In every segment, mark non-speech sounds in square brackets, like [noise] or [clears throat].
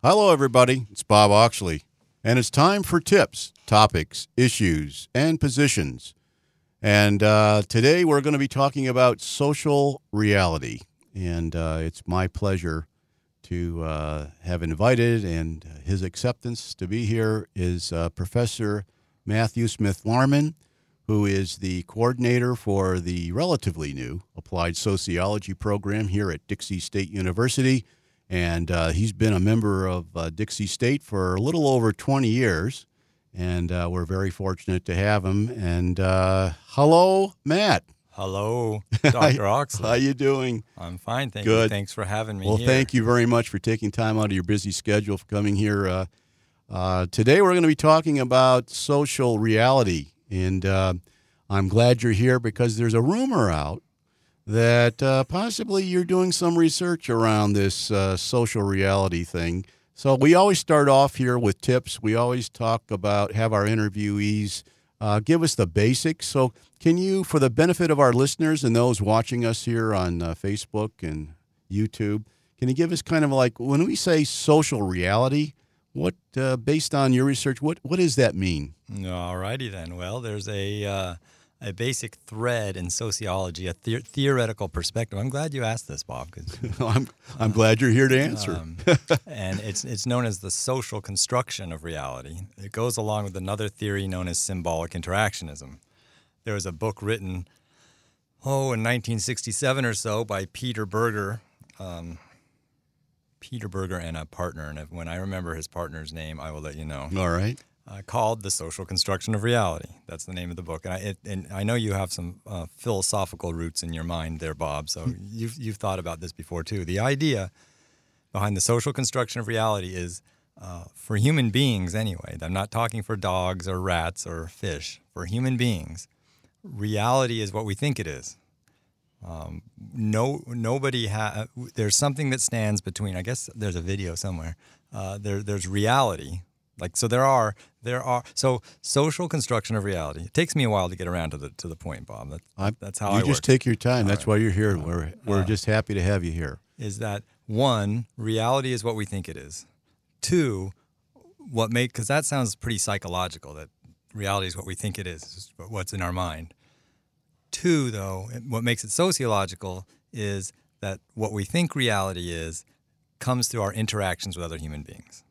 Hello, everybody. It's Bob Oxley, and it's time for tips, topics, issues, and positions. And uh, today we're going to be talking about social reality. And uh, it's my pleasure to uh, have invited, and his acceptance to be here is uh, Professor Mathew Smith Lahrman, who is the coordinator for the relatively new Applied Sociology program here at Dixie State University and uh, he's been a member of uh, Dixie State for a little over 20 years, and uh, we're very fortunate to have him. And uh, hello, Matt. Hello, [laughs] Dr. Oxley. How you doing? I'm fine, thank Good. you. Thanks for having me Well, here. thank you very much for taking time out of your busy schedule for coming here. Uh, uh, today, we're going to be talking about social reality, and uh, I'm glad you're here because there's a rumor out that uh, possibly you're doing some research around this uh, social reality thing. So we always start off here with tips. We always talk about have our interviewees uh, give us the basics. So can you, for the benefit of our listeners and those watching us here on uh, Facebook and YouTube, can you give us kind of like when we say social reality? What, uh, based on your research, what what does that mean? All righty then. Well, there's a uh, a basic thread in sociology, a the- theoretical perspective. I'm glad you asked this, Bob, 'cause, [laughs] I'm I'm glad you're here to answer. um, and it's it's known as the social construction of reality. It goes along with another theory known as symbolic interactionism. There was a book written, oh, in 1967 or so, by Peter Berger. Um, Peter Berger and a partner, and if, when I remember his partner's name, I will let you know. All right. Uh, called "The Social Construction of Reality." That's the name of the book, and I, it, and I know you have some uh, philosophical roots in your mind there, Bob. So you've you've thought about this before too. The idea behind the social construction of reality is uh, for human beings, anyway. I'm not talking for dogs or rats or fish. For human beings, reality is what we think it is. Um, no, nobody ha- There's something that stands between. I guess there's a video somewhere. Uh, there, there's reality. Like so, there are there are so social construction of reality. It takes me a while to get around to the to the point, Bob. That, I- that's how you I just work. take your time. That's right. why you're here. We're we're Uh, just happy to have you here. is that one reality is what we think it is. Two, what make because that sounds pretty psychological that reality is what we think it is, is what's in our mind. Two, though, what makes it sociological is that what we think reality is comes through our interactions with other human beings.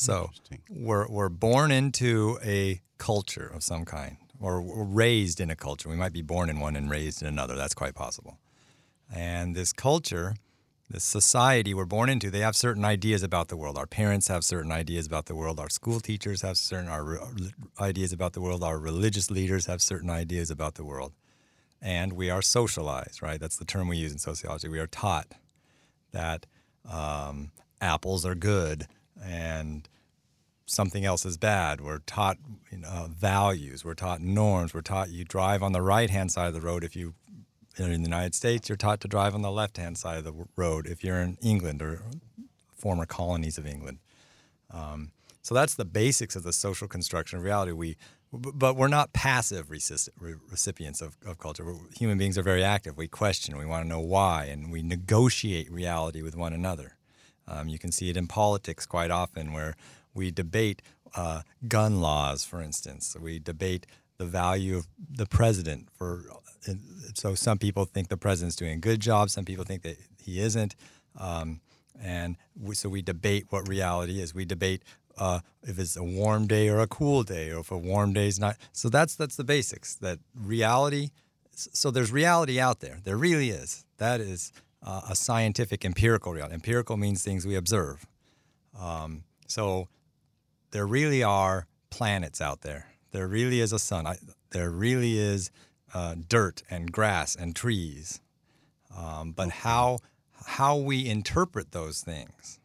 So we're, we're born into a culture of some kind, or we're raised in a culture. We might be born in one and raised in another. That's quite possible. And this culture, this society we're born into, they have certain ideas about the world. Our parents have certain ideas about the world. Our school teachers have certain our ideas about the world. Our religious leaders have certain ideas about the world. And we are socialized, right? That's the term we use in sociology. We are taught that um, apples are good and something else is bad. We're taught you know, uh, values. We're taught norms. We're taught you drive on the right hand side of the road if you are in the United States. You're taught to drive on the left hand side of the road if you're in England or former colonies of England. Um, so that's the basics of the social construction of reality. We, but we're not passive recipients of, of culture. We're, human beings are very active. We question. We want to know why, and we negotiate reality with one another. Um, you can see it in politics quite often, where we debate uh, gun laws, for instance. We debate the value of the president. For so some people think the president's doing a good job. Some people think that he isn't. Um, and we, so we debate what reality is. We debate uh, if it's a warm day or a cool day, or if a warm day is not. So that's that's the basics. That reality. So there's reality out there. There really is. That is uh, a scientific empirical reality. Empirical means things we observe. Um, so there really are planets out there. There really is a sun. I, there really is uh, dirt and grass and trees. Um, but how how we interpret those things,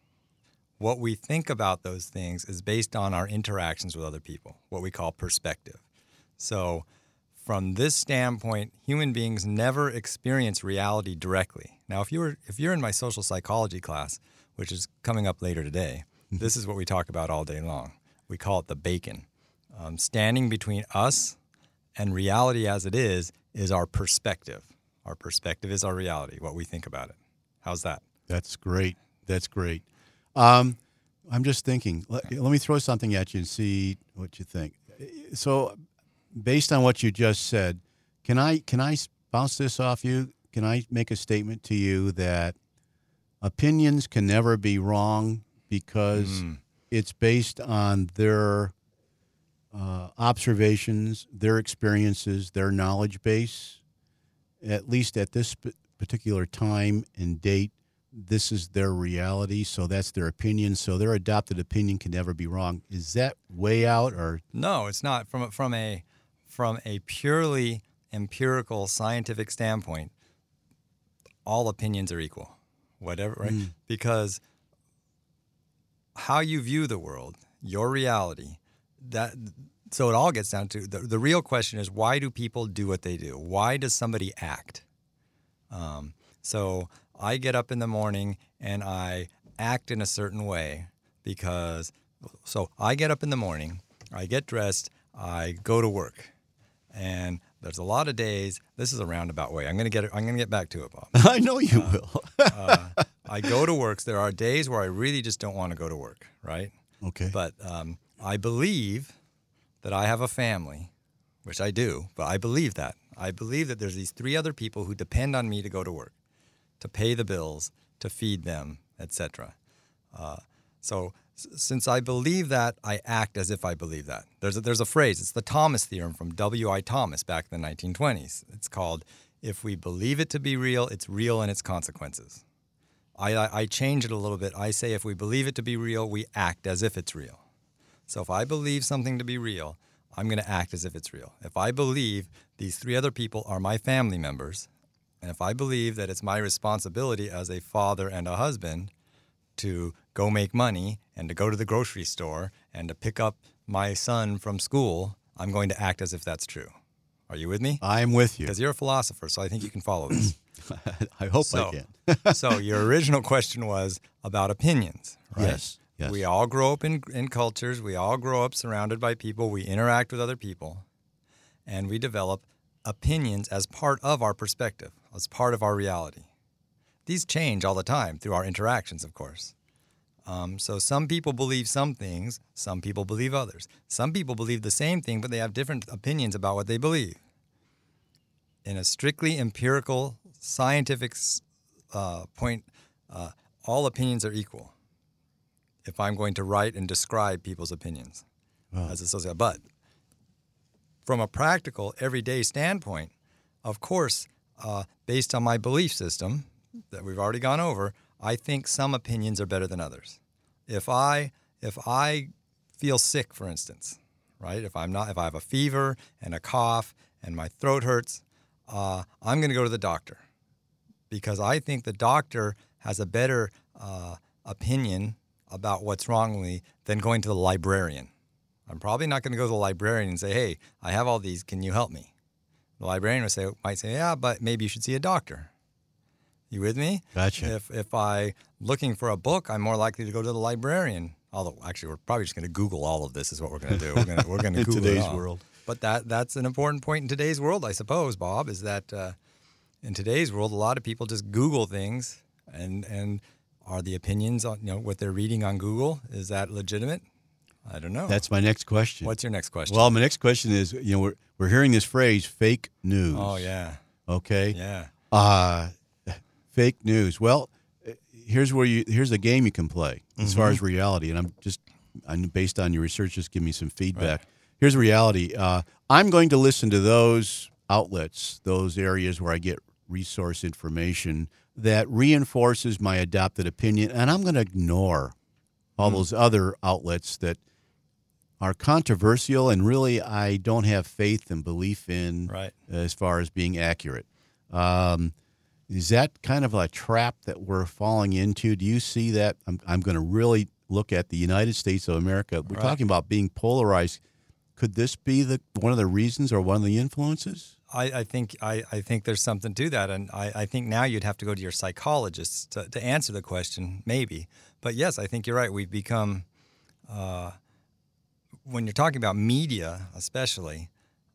what we think about those things, is based on our interactions with other people. What we call perspective. So, from this standpoint, human beings never experience reality directly. Now, if you were if you're in my social psychology class, which is coming up later today, this is what we talk about all day long. We call it the bacon. Um, standing between us and reality as it is is our perspective. Our perspective is our reality, what we think about it. How's that? That's great. That's great. Um, I'm just thinking. Let, let me throw something at you and see what you think. So, based on what you just said, can I can I bounce this off you? Can I make a statement to you that opinions can never be wrong because Mm. it's based on their uh, observations, their experiences, their knowledge base. At least at this p- particular time and date, this is their reality. So that's their opinion. So their adopted opinion can never be wrong. Is that way out or? No, it's not from from a from a purely empirical scientific standpoint. All opinions are equal, whatever, right? Mm. Because how you view the world, your reality, that so it all gets down to the, the real question is why do people do what they do? Why does somebody act? Um, so I get up in the morning and I act in a certain way because so I get up in the morning, I get dressed, I go to work, and there's a lot of days. This is a roundabout way. I'm gonna get it. I'm gonna get back to it, Bob. [laughs] I know you will. [laughs] Uh, I go to work. There are days where I really just don't want to go to work, right? okay. But um, I believe that I have a family, which I do, but I believe that. I believe that there's these three other people who depend on me to go to work, to pay the bills, to feed them, etc. Uh, so since I believe that, I act as if I believe that. There's a, there's a phrase, it's the Thomas theorem from W.I. Thomas back in the 1920s. It's called, if we believe it to be real, it's real in its consequences. I, I, I change it a little bit. I say if we believe it to be real, we act as if it's real. So if I believe something to be real, I'm going to act as if it's real. If I believe these three other people are my family members, and if I believe that it's my responsibility as a father and a husband to go make money and to go to the grocery store and to pick up my son from school, I'm going to act as if that's true. Are you with me? I'm with you. Because you're a philosopher, so I think you can follow this. [clears throat] I hope So- I can. [laughs] so your original question was about opinions, right? Yes, yes. We all grow up in, in cultures. We all grow up surrounded by people. We interact with other people, and we develop opinions as part of our perspective, as part of our reality. These change all the time through our interactions, of course. Um, so some people believe some things, some people believe others. Some people believe the same thing, but they have different opinions about what they believe. In a strictly empirical, scientific uh, point, uh, all opinions are equal. If I'm going to write and describe people's opinions as a sociologist, but from a practical, everyday standpoint, of course, uh, based on my belief system that we've already gone over, I think some opinions are better than others. If I if I feel sick, for instance, right? If I'm not, if I have a fever and a cough and my throat hurts, uh, I'm going to go to the doctor because I think the doctor has a better uh, opinion about what's wrong with me than going to the librarian. I'm probably not going to go to the librarian and say, "Hey, I have all these. Can you help me?" The librarian would say, might say, "Yeah, but maybe you should see a doctor." You with me? Gotcha. If if I looking for a book, I'm more likely to go to the librarian. Although actually, we're probably just going to Google all of this. Is what we're going to do. We're going to we're going [laughs] to Google it today's world. But that that's an important point in today's world, I suppose, Bob. Is that uh, in today's world, a lot of people just Google things, and and are the opinions on you know what they're reading on Google is that legitimate? I don't know. That's my next question. What's your next question? well, my next question is, you know, we're we're hearing this phrase, fake news. oh yeah, Okay. yeah. Uh, fake news. Well, uh, here's where you here's a game you can play as far as reality, and I'm just I'm based on your research. Just give me some feedback. Here's reality. Uh, I'm going to listen to those outlets, those areas where I get resource information that reinforces my adopted opinion, and I'm going to ignore all those other outlets that are controversial and really I don't have faith and belief in Right. as far as being accurate. Um, is that kind of a trap that we're falling into? Do you see that? I'm, I'm going to really look at the United States of America. We're Right. talking about being polarized. Could this be the one of the reasons or one of the influences? I, I think I, I think there's something to that, and I, I think now you'd have to go to your psychologist to, to answer the question, maybe. But yes, I think you're right. We've become, uh, when you're talking about media, especially,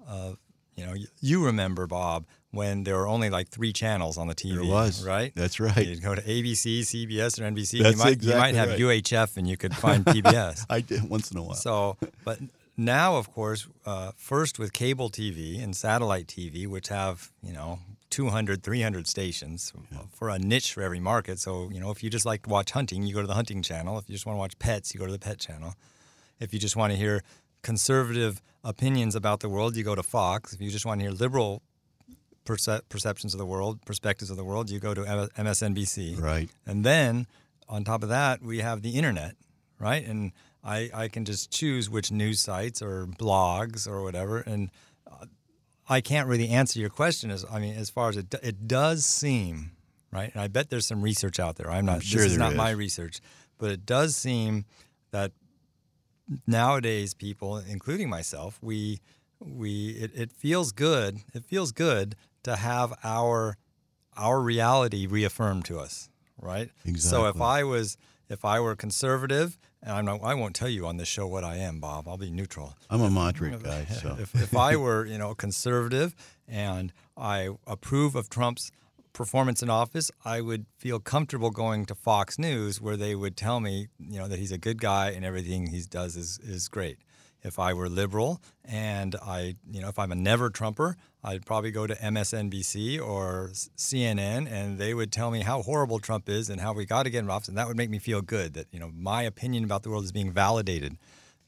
uh, you know, you, remember Bob when there were only like three channels on the TV. There was right. That's right. You'd go to ABC, CBS, or NBC. That's you might exactly you might have right. UHF and you could [laughs] find PBS. I did once in a while. So, but now, of course, uh, first with cable TV and satellite TV, which have, you know, 200, 300 stations for a niche for every market. So, you know, if you just like to watch hunting, you go to the hunting channel. If you just want to watch pets, you go to the pet channel. If you just want to hear conservative opinions about the world, you go to Fox. If you just want to hear liberal perce- perceptions of the world, perspectives of the world, you go to M- MSNBC. right. And then on top of that, we have the internet, right? And I, I can just choose which news sites or blogs or whatever. And uh, I can't really answer your question as I mean, as far as it, it does seem, right? And I bet there's some research out there. I'm not, sure this is not my research, but it does seem that nowadays people, including myself, we, we, it, it feels good. It feels good to have our, our reality reaffirmed to us, right? Exactly. So if I was, if I were conservative, and I'm not, I won't tell you on this show what I am, Bob. I'll be neutral. I'm a moderate guy, so If, if I [laughs] were, you know, conservative and I approve of Trump's performance in office, I would feel comfortable going to Fox News where they would tell me, you know, that he's a good guy and everything he does is, is great. If I were liberal and I, you know, if I'm a never Trumper, I'd probably go to MSNBC or CNN and they would tell me how horrible Trump is and how we got to get him. And that would make me feel good that, you know, my opinion about the world is being validated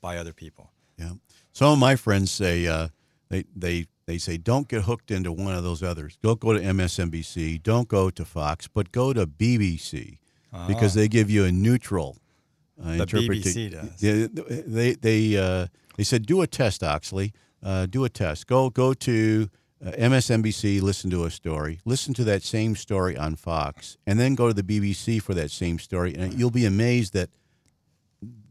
by other people. yeah. Some of my friends say uh, they they they say don't get hooked into one of those others. Don't go to MSNBC. Don't go to Fox, but go to BBC because they give you a neutral uh, The BBC does. Yeah, They they uh, they said do a test, Oxley. Uh, do a test. Go go to uh, MSNBC. Listen to a story. Listen to that same story on Fox, and then go to the BBC for that same story, and you'll be amazed that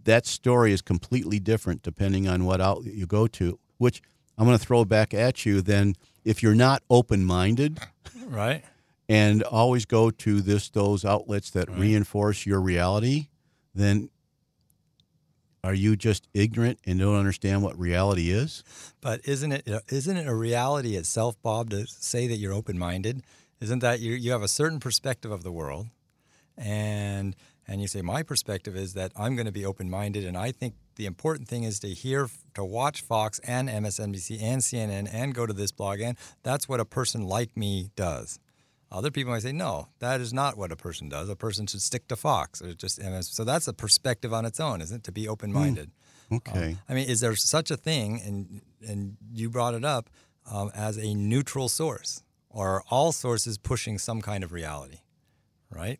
that story is completely different depending on what outlet you go to. Which I'm going to throw it back at you. Then, if you're not open-minded Right? and always go to this those outlets that reinforce your reality, then are you just ignorant and don't understand what reality is? But isn't it uh, isn't it a reality itself, Bob, to say that you're open minded? Isn't that you you have a certain perspective of the world, and and you say my perspective is that I'm going to be open minded, and I think the important thing is to hear to watch Fox and MSNBC and CNN and go to this blog, and that's what a person like me does. Other people might say, no, that is not what a person does. A person should stick to Fox or just MS. So that's a perspective on its own, isn't it? To be open minded. Okay. I mean, is there such a thing, and and you brought it up, um, as a neutral source, or are all sources pushing some kind of reality, right?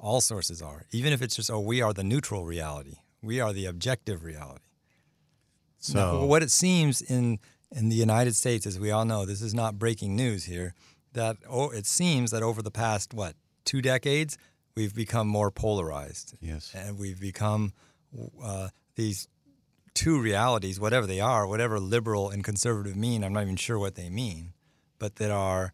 All sources are, even if it's just, oh, we are the neutral reality, we are the objective reality. so Now, what it seems in in the United States, as we all know, this is not breaking news here. That oh, it seems that over the past what two decades, we've become more polarized yes, and we've become uh, these two realities, whatever they are, whatever liberal and conservative mean. I'm not even sure what they mean, but that are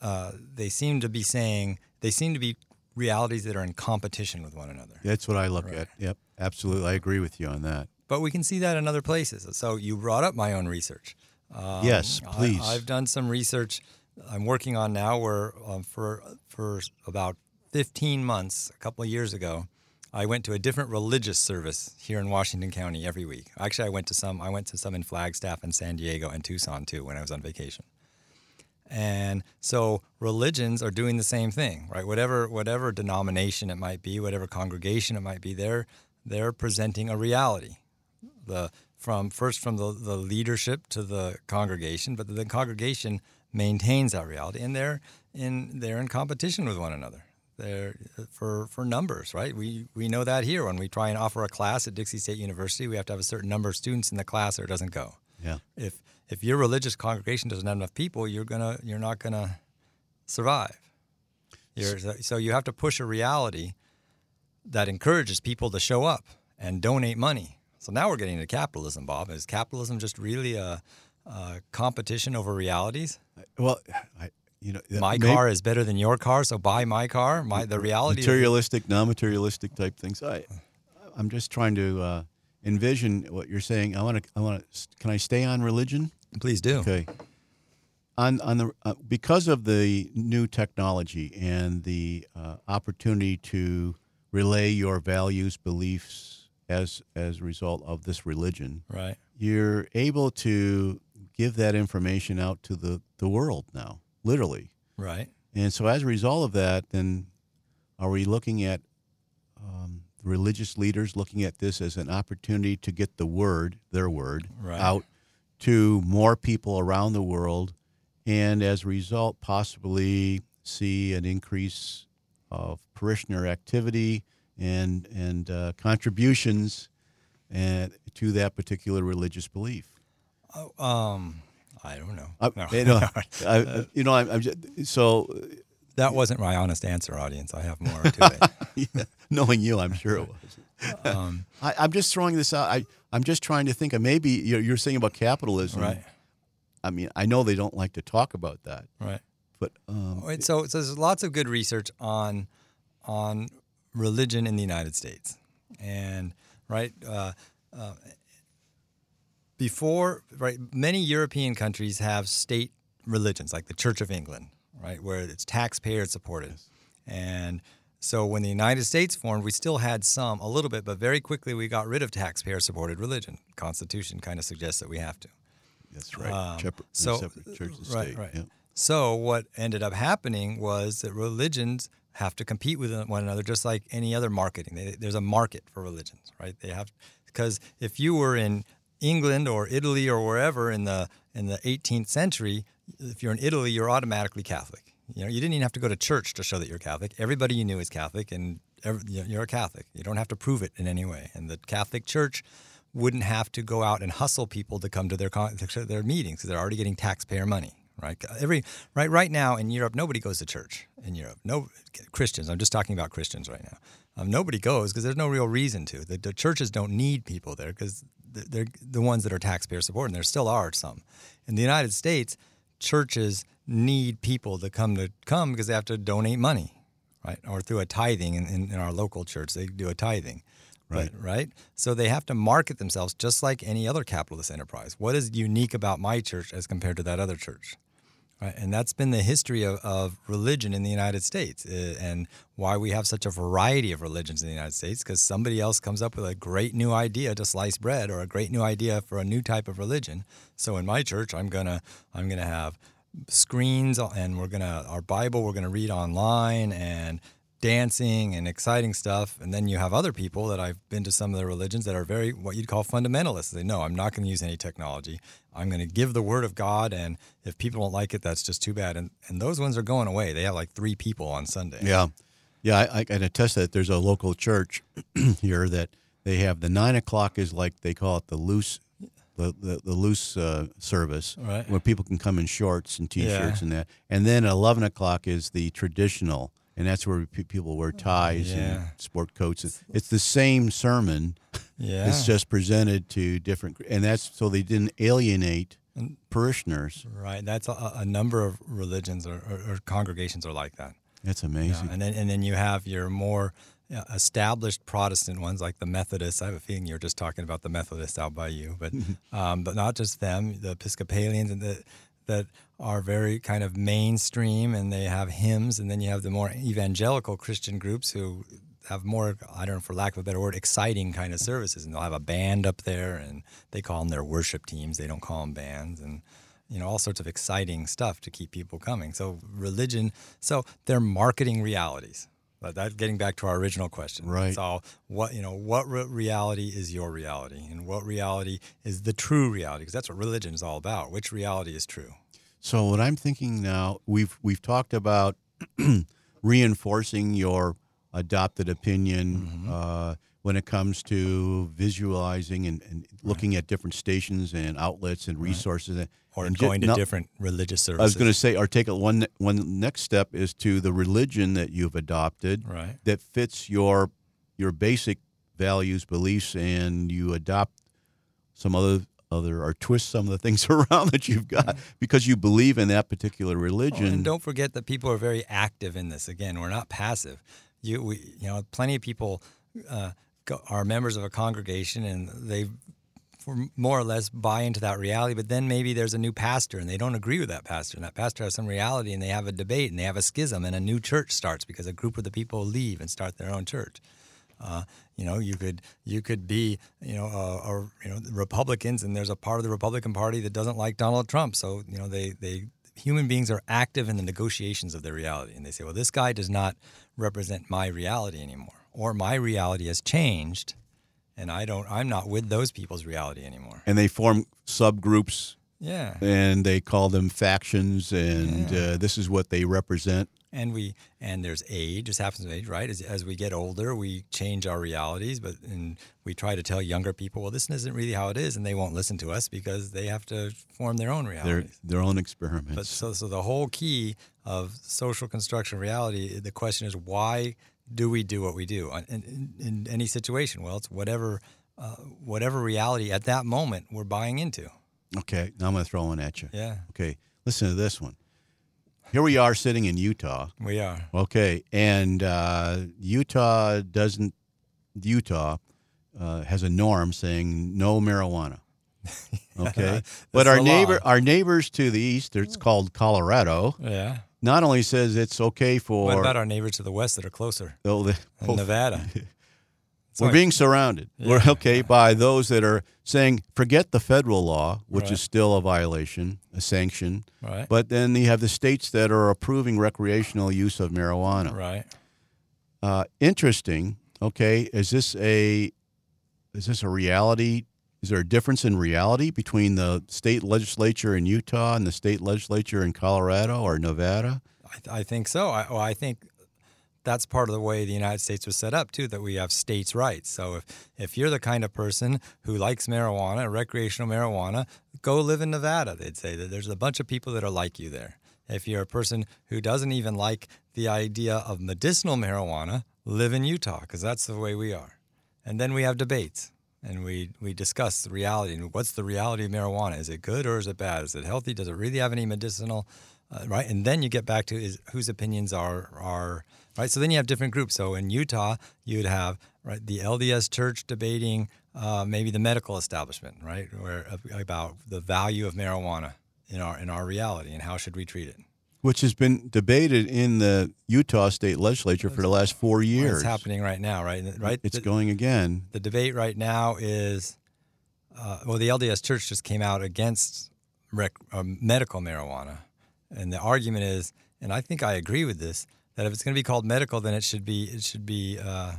uh, they seem to be saying they seem to be realities that are in competition with one another. that's what I look at. Yep, absolutely. I agree with you on that. But we can see that in other places. So you brought up my own research. Um, Yes, I- please. I've done some research I'm working on now where um, for for about 15 months, a couple of years ago, I went to a different religious service here in Washington County every week. Actually, I went to some. I went to some in Flagstaff and San Diego and Tucson too when I was on vacation. And so religions are doing the same thing, right? Whatever whatever denomination it might be, whatever congregation it might be, they're they're presenting a reality. The from first from the, the leadership to the congregation, but the congregation maintains that reality, and they're in they're in competition with one another. They're for for numbers, right? We we know that here when we try and offer a class at Dixie State University, we have to have a certain number of students in the class, or it doesn't go Yeah. if if your religious congregation doesn't have enough people, you're gonna you're not gonna survive. You're, so you have to push a reality that encourages people to show up and donate money. So now we're getting into capitalism, Bob. Is capitalism just really a, a competition over realities? Well, I, you know, My may- car is better than your car, so buy my car. My the reality. is- materialistic, non-materialistic type things. I, I'm just trying to uh, envision what you're saying. I want to. I want to. Can I stay on religion? Please do. Okay. on on the uh, because of the new technology and the uh, opportunity to relay your values, beliefs as as a result of this religion, Right. you're able to give that information out to the the world now, literally. Right. And so, as a result of that, then are we looking at um, religious leaders looking at this as an opportunity to get the word, their word, Right. out to more people around the world, and as a result, possibly see an increase of parishioner activity and and uh, contributions and to that particular religious belief? Oh, um, I don't know. I, No. you know, [laughs] I, you know, I'm, I'm just, so that wasn't my honest answer, audience. I have more to [laughs] yeah, knowing you, I'm sure it was. Um, [laughs] I, I'm just throwing this out. I, I'm just trying to think of maybe you're, you're saying about capitalism. right. I mean, I know they don't like to talk about that, Right. but um, Right, So, so there's lots of good research on on religion in the United States, and right uh, uh, before right, many European countries have state religions like the Church of England, right, where it's taxpayer supported, and so when the United States formed, we still had some, a little bit, but very quickly we got rid of taxpayer supported religion. Constitution kind of suggests that we have to. that's right. Um, so- separate church and right, state. right. yeah. So what ended up happening was that religions have to compete with one another, just like any other marketing. They, there's a market for religions, right? They have because if you were in England or Italy or wherever in the in the 18th century, if you're in Italy, you're automatically Catholic. You know, you didn't even have to go to church to show that you're Catholic. Everybody you knew is Catholic, and every, you're a Catholic. You don't have to prove it in any way. And the Catholic Church wouldn't have to go out and hustle people to come to their to their meetings because they're already getting taxpayer money. Right, every right right now in Europe, nobody goes to church in Europe. No Christians. I'm just talking about Christians right now. Um, nobody goes because there's no real reason to. The, the churches don't need people there because they're, they're the ones that are taxpayer supported. And there still are some. In the United States, churches need people to come to come because they have to donate money, right? Or through a tithing in, in, in our local church, they do a tithing. Right. But, right. So they have to market themselves just like any other capitalist enterprise. What is unique about my church as compared to that other church? Right. And that's been the history of, of religion in the United States uh, and why we have such a variety of religions in the United States because somebody else comes up with a great new idea to slice bread or a great new idea for a new type of religion. So in my church, I'm going to I'm going to have screens uh, and we're going to our Bible we're going to read online and dancing and exciting stuff. And then you have other people that I've been to some of the religions that are very what you'd call fundamentalists. They know I'm not going to use any technology. I'm going to give the word of God, and if people don't like it, that's just too bad. And and those ones are going away. They have like three people on Sunday. Yeah, yeah. I, I can attest that there's a local church [clears throat] here that they have the nine o'clock is like they call it the loose, the the, the loose uh, service Right. where people can come in shorts and t-shirts Yeah. and that, and then at eleven o'clock is the traditional, and that's where pe- people wear ties and sport coats. It's- It's the same sermon. Yeah. It's just presented to different, and that's so they didn't alienate parishioners. right. That's a, a number of religions or, or, or congregations are like that. That's Yeah, amazing. and then and then you have your more established Protestant ones like the Methodists. I have a feeling you're just talking about the Methodists out by you, but [laughs] um, but not just them. The Episcopalians and the that are very kind of mainstream and they have hymns, and then you have the more evangelical Christian groups who have more, I don't know, for lack of a better word, exciting kind of services, and they'll have a band up there, and they call them their worship teams. They don't call them bands, and you know all sorts of exciting stuff to keep people coming. So religion, so they're marketing realities. But that getting back to our original question, Right. So what you know, what re- reality is your reality, and what reality is the true reality? Because that's what religion is all about. Which reality is true? So what I'm thinking now, we've we've talked about [clears throat] reinforcing your adopted opinion Mm-hmm. uh, when it comes to visualizing and, and looking at different stations and outlets and resources. and- Or and going to no- different religious services? I was going to say, or take it one one next step is to the religion that you've adopted right. that fits your your basic values, beliefs, and you adopt some other other or twist some of the things [laughs] around that you've got because you believe in that particular Oh, religion. and don't forget that people are very active in this. Again, we're not passive. You, we, you know, plenty of people uh, are members of a congregation, and they more or less buy into that reality. But then maybe there's a new pastor and they don't agree with that pastor, and that pastor has some reality, and they have a debate and they have a schism, and a new church starts because a group of the people leave and start their own church. Uh, you know, you could you could be you know you know Republicans, and there's a part of the Republican Party that doesn't like Donald Trump, so you know they they human beings are active in the negotiations of their reality, and they say, well, this guy does not represent my reality anymore, or my reality has changed, and I don't I'm not with those people's reality anymore. And they form subgroups Yeah. and they call them factions, and uh, this is what they represent. and we and there's age just happens with age right as, as we get older we change our realities but and we try to tell younger people well this isn't really how it is and they won't listen to us because they have to form their own Their realities their own experiments. but so so the whole key of social construction reality the question is why do we do what we do in, in, in any situation well it's whatever uh, whatever reality at that moment we're buying into okay, now I'm going to throw one at you. yeah Okay, listen to this one. Here we are sitting in Utah. we are Okay, and uh, Utah doesn't. Utah uh, has a norm saying no marijuana. [laughs] Okay, but our neighbor, our neighbors to the east, it's called Colorado. yeah Not only says it's okay for. what about our neighbors to the west that are closer oh, the- in Nevada [laughs] we're like- being surrounded. We're okay by those that are saying forget the federal law, which Right. is still a violation, a sanction. Right. But then you have the states that are approving recreational use of marijuana. Right. Uh, interesting. Okay, is this a is this a reality? Is there a difference in reality between the state legislature in Utah and the state legislature in Colorado or Nevada? I, th- I think so. I, well, I think that's part of the way the United States was set up too. That we have states' rights. So if if you're the kind of person who likes marijuana, recreational marijuana, go live in Nevada. They'd say that there's a bunch of people that are like you there. If you're a person who doesn't even like the idea of medicinal marijuana, live in Utah because that's the way we are. And then we have debates and we, we discuss the reality and what's the reality of marijuana? Is it good or is it bad? Is it healthy? Does it really have any medicinal? Uh, right, and then you get back to is whose opinions are are right. So then you have different groups. So in Utah, you'd have right the LDS Church debating uh, maybe the medical establishment, right, where about the value of marijuana in our in our reality and how should we treat it. Which has been debated in the Utah state legislature for the last four years. It's happening right now, right? Right. It's the, going again. the debate right now is uh, well, the LDS Church just came out against rec- uh, medical marijuana, and the argument is, and I think I agree with this, that if it's going to be called medical, then it should be it should be uh,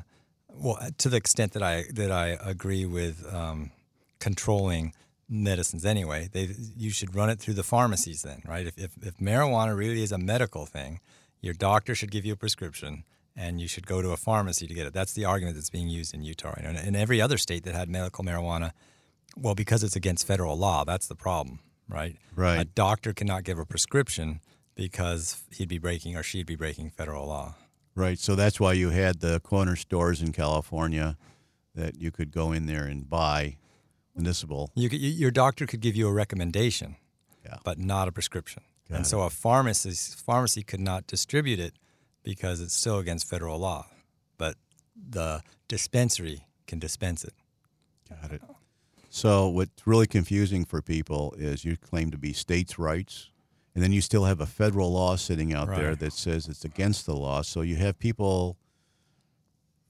well to the extent that I that I agree with um, controlling medicines anyway. They you should run it through the pharmacies then, right? If, if if marijuana really is a medical thing, your doctor should give you a prescription and you should go to a pharmacy to get it. That's the argument that's being used in Utah right now. And in every other state that had medical marijuana, well, because it's against federal law, that's the problem, right? Right. A doctor cannot give a prescription because he'd be breaking or she'd be breaking federal law. Right. So that's why you had the corner stores in California that you could go in there and buy municipal. You your doctor could give you a recommendation, Yeah. but not a prescription. Got and it. so a pharmacist pharmacy could not distribute it because it's still against federal law. But the dispensary can dispense it. Got it. So what's really confusing for people is you claim to be states' rights, and then you still have a federal law sitting out there that says it's against the law. So you have people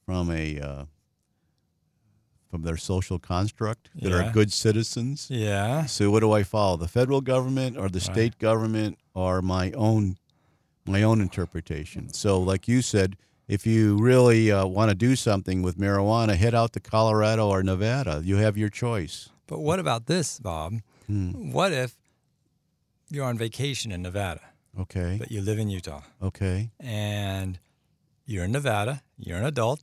from a uh, from their social construct that are good citizens. Yeah. So what do I follow? The federal government or the state government or my own my own interpretation? So like you said, if you really uh, want to do something with marijuana, head out to Colorado or Nevada. You have your choice. But what about this, Bob? Hmm. What if you're on vacation in Nevada, Okay. but you live in Utah, Okay. and you're in Nevada, you're an adult,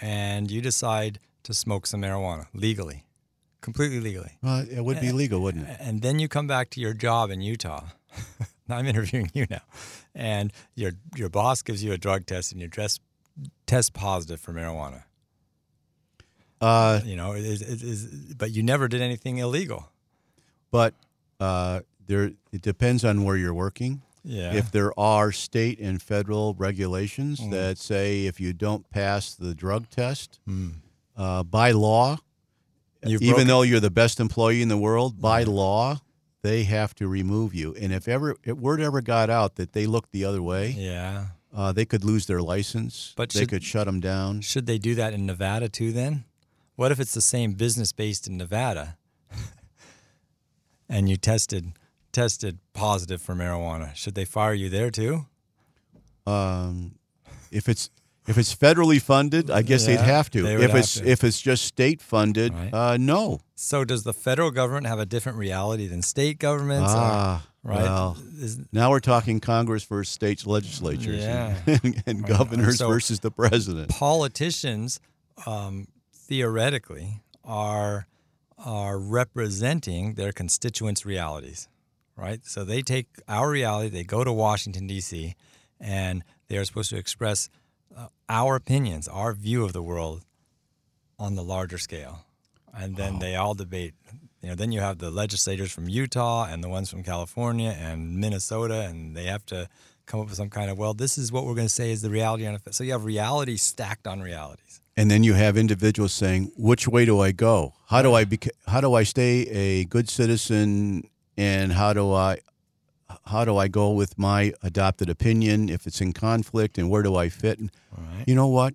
and you decide to smoke some marijuana legally, completely legally. Well, it would be legal, wouldn't it? And then you come back to your job in Utah. [laughs] I'm interviewing you now, and your your boss gives you a drug test, and you dress test positive for marijuana. Uh, You know, is, is, is, but you never did anything illegal. but uh, there, it depends on where you're working. Yeah. If there are state and federal regulations Mm. that say if you don't pass the drug test, Mm. Uh, by law, You've even broken- though you're the best employee in the world, by law, they have to remove you. And if ever if word ever got out that they looked the other way, Yeah. uh, they could lose their license. But they should- could shut them down. Should they do that in Nevada too then? What if it's the same business based in Nevada [laughs] and you tested tested positive for marijuana? Should they fire you there too? Um, if it's if it's federally funded, I guess they'd have to. they If it's to. if it's just state funded, Right. uh, no. So does the federal government have a different reality than state governments? or- Ah, right. well, Is- now we're talking Congress versus state legislatures Yeah. [laughs] and, and governors So- versus the president. politicians um, theoretically are are representing their constituents' realities, right? So they take our reality, they go to Washington D.C., and they are supposed to express uh, our opinions, our view of the world on the larger scale, and then they all debate. You know, then you have the legislators from Utah and the ones from California and Minnesota, and they have to come up with some kind of well, this is what we're going to say is the reality on it. So you have reality stacked on realities. And then you have individuals saying, "Which way do I go? How do I bec- how do I stay a good citizen? And how do I how do I go with my adopted opinion if it's in conflict? And where do I fit?" And All right. you know what?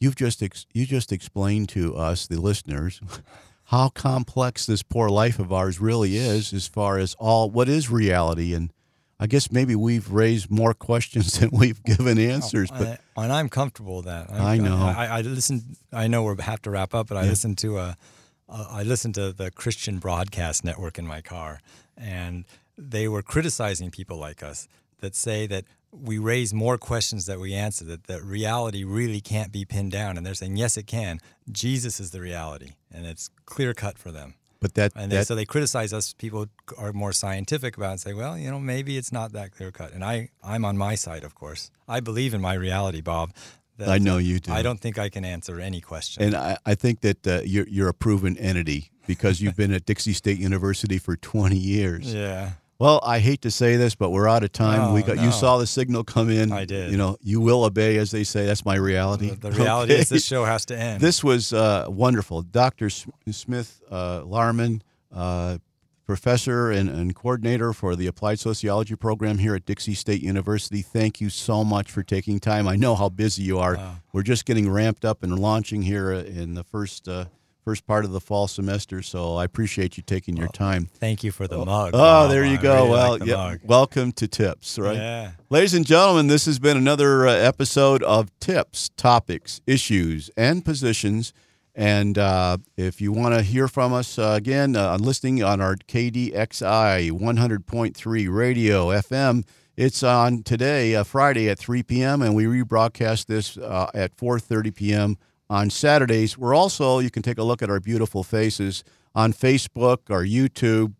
You've just ex- you just explained to us, the listeners, [laughs] how complex this poor life of ours really is, as far as all what is reality. And I guess maybe we've raised more [laughs] questions than we've given answers. But I- and I'm comfortable with that. I'm, I know. I, I listen. I know we have to wrap up, but I listen to a. Uh, I listened to the Christian Broadcast Network in my car, and they were criticizing people like us that say that we raise more questions that we answer. That that reality really can't be pinned down, and they're saying yes, it can. Jesus is the reality, and it's clear cut for them. but that, And they, that so they criticize us. People are more scientific about it and say, well, you know, maybe it's not that clear cut. And I, I'm on my side, of course. I believe in my reality, Bob. that, I know you do. I don't think I can answer any question. And I, I think that uh, you're, you're a proven entity because you've been at Dixie State University for 20 years. [laughs] yeah. Well, I hate to say this, but we're out of time. we Oh, got no. you saw the signal come in. I did. You know, you will obey, as they say. That's my reality. The, the reality is this [laughs] show has to end. This was uh, wonderful, Dr. Smith uh, Lahrman, uh, professor and, and coordinator for the Applied Sociology program here at Dixie State University. Thank you so much for taking time. I know how busy you are. Wow. We're just getting ramped up and launching here uh, in the first uh, first part of the fall semester. So I appreciate you taking your time. Thank you for the mug. Oh, there you go. really well, like yeah. mug. Welcome to Tips, right? Yeah. Ladies and gentlemen, this has been another uh, episode of Tips, Topics, Issues, and Positions. And uh, if you want to hear from us uh, again, uh, listening on our KDXI 100.3 radio FM, it's on today, uh, Friday at 3 p.m., and we rebroadcast this uh, at 4:30 p.m. on Saturdays. We're also you can take a look at our beautiful faces on Facebook our YouTube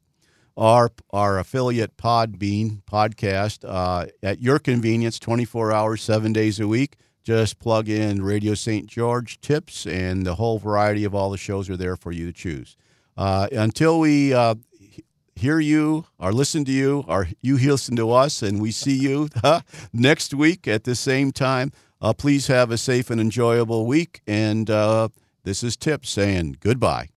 our our affiliate Podbean podcast uh, at your convenience, 24 hours, seven days a week. Just plug in Radio St. George tips, and the whole variety of all the shows are there for you to choose. Uh, until we uh, hear you or listen to you, or you listen to us, and we see you [laughs] next week at the same time. Uh, please have a safe and enjoyable week. And uh, this is Tip saying goodbye.